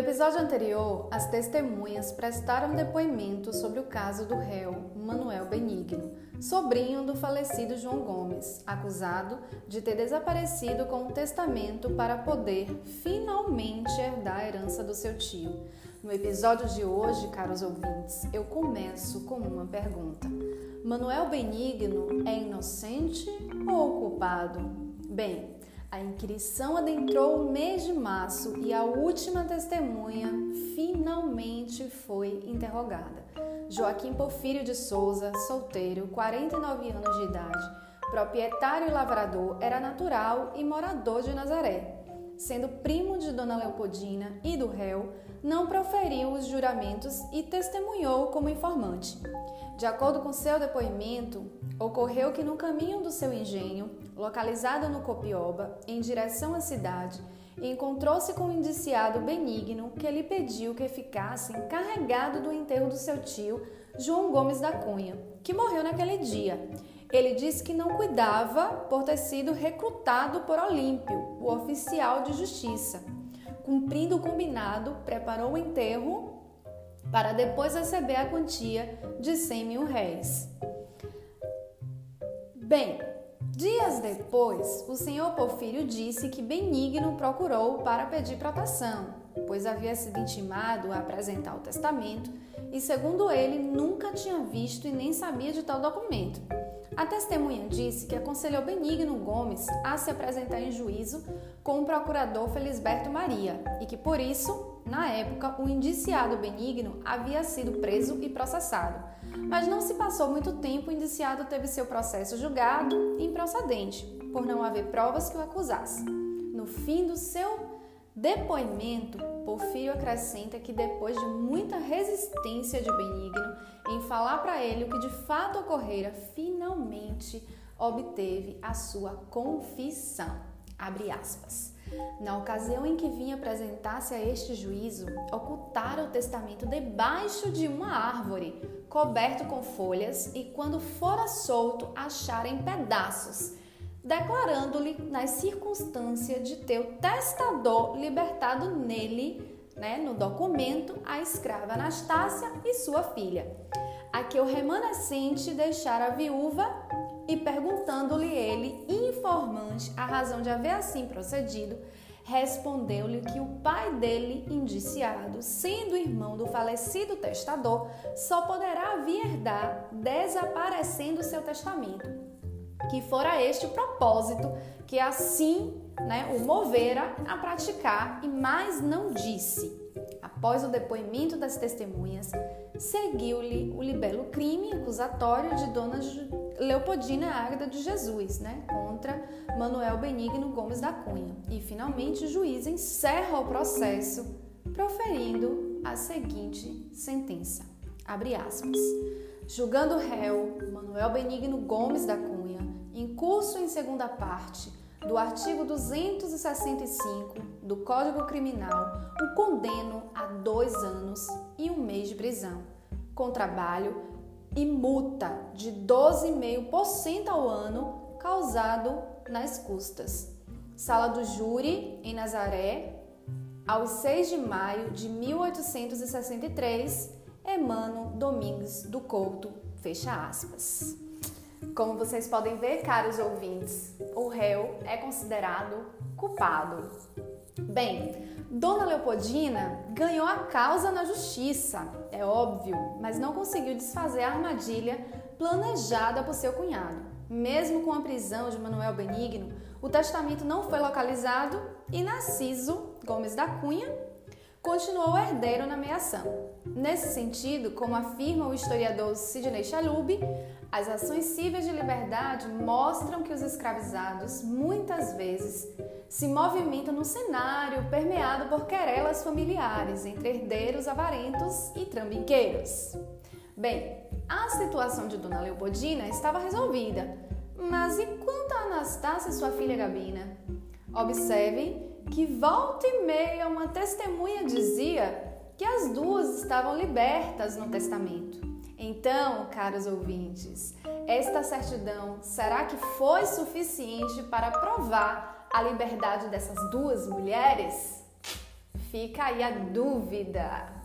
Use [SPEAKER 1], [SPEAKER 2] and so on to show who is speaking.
[SPEAKER 1] episódio anterior, as testemunhas prestaram depoimento sobre o caso do réu Manuel Benigno, sobrinho do falecido João Gomes, acusado de ter desaparecido com um testamento para poder finalmente herdar a herança do seu tio. No episódio de hoje, caros ouvintes, eu começo com uma pergunta: Manuel Benigno é inocente ou culpado? Bem, a inquirição adentrou o mês de março e a última testemunha finalmente foi interrogada. Joaquim Porfírio de Souza, solteiro, 49 anos de idade, proprietário e lavrador, era natural e morador de Nazaré. Sendo primo de Dona Leopoldina e do réu, não proferiu os juramentos e testemunhou como informante. De acordo com seu depoimento, ocorreu que no caminho do seu engenho, localizado no Copioba, em direção à cidade, encontrou-se com o indiciado Benigno que lhe pediu que ficasse encarregado do enterro do seu tio, João Gomes da Cunha, que morreu naquele dia. Ele disse que não cuidava por ter sido recrutado por Olímpio, o oficial de justiça. Cumprindo o combinado, preparou o enterro para depois receber a quantia de 100 mil réis. Bem, dias depois, o senhor Porfírio disse que Benigno procurou para pedir proteção, pois havia sido intimado a apresentar o testamento e, segundo ele, nunca tinha visto e nem sabia de tal documento. A testemunha disse que aconselhou Benigno Gomes a se apresentar em juízo com o procurador Felisberto Maria e que, por isso, na época, o indiciado Benigno havia sido preso e processado, mas não se passou muito tempo, o indiciado teve seu processo julgado improcedente, por não haver provas que o acusassem. No fim do seu depoimento, Porfírio acrescenta que depois de muita resistência de Benigno em falar para ele o que de fato ocorrera, finalmente obteve a sua confissão. Abre aspas. Na ocasião em que vinha apresentar-se a este juízo, ocultara o testamento debaixo de uma árvore, coberto com folhas, e quando fora solto, achara em pedaços, declarando-lhe nas circunstâncias de ter o testador libertado nele, né, no documento, a escrava Anastácia e sua filha, a que o remanescente deixara viúva e perguntando-lhe ele, informante, a razão de haver assim procedido, respondeu-lhe que o pai dele, indiciado, sendo irmão do falecido testador, só poderá vir herdar desaparecendo seu testamento, que fora este o propósito que assim né, o movera a praticar e mais não disse. Após o depoimento das testemunhas, seguiu-lhe o libelo crime acusatório de Dona Leopoldina Águeda de Jesus, né, contra Manuel Benigno Gomes da Cunha. E finalmente o juiz encerra o processo proferindo a seguinte sentença. Abre aspas. Julgando o réu Manuel Benigno Gomes da Cunha, em curso em segunda parte do artigo 265 do Código Criminal, o condeno a dois anos e um mês de prisão, com trabalho e multa de 12,5% ao ano causado nas custas. Sala do Júri, em Nazaré, aos 6 de maio de 1863, Emano Domingues do Couto, fecha aspas. Como vocês podem ver, caros ouvintes, o réu é considerado culpado. Bem, Dona Leopoldina ganhou a causa na justiça, é óbvio, mas não conseguiu desfazer a armadilha planejada por seu cunhado. Mesmo com a prisão de Manuel Benigno, o testamento não foi localizado e Narciso Gomes da Cunha continuou herdeiro na meação. Nesse sentido, como afirma o historiador Sidney Chalub, as ações cíveis de liberdade mostram que os escravizados muitas vezes se movimentam no cenário permeado por querelas familiares entre herdeiros avarentos e trambiqueiros. Bem, a situação de Dona Leopoldina estava resolvida, mas e quanto a Anastácia e sua filha Gabina? Observem que volta e meia uma testemunha dizia que as duas estavam libertas no testamento. Então, caros ouvintes, esta certidão será que foi suficiente para provar a liberdade dessas duas mulheres? Fica aí a dúvida.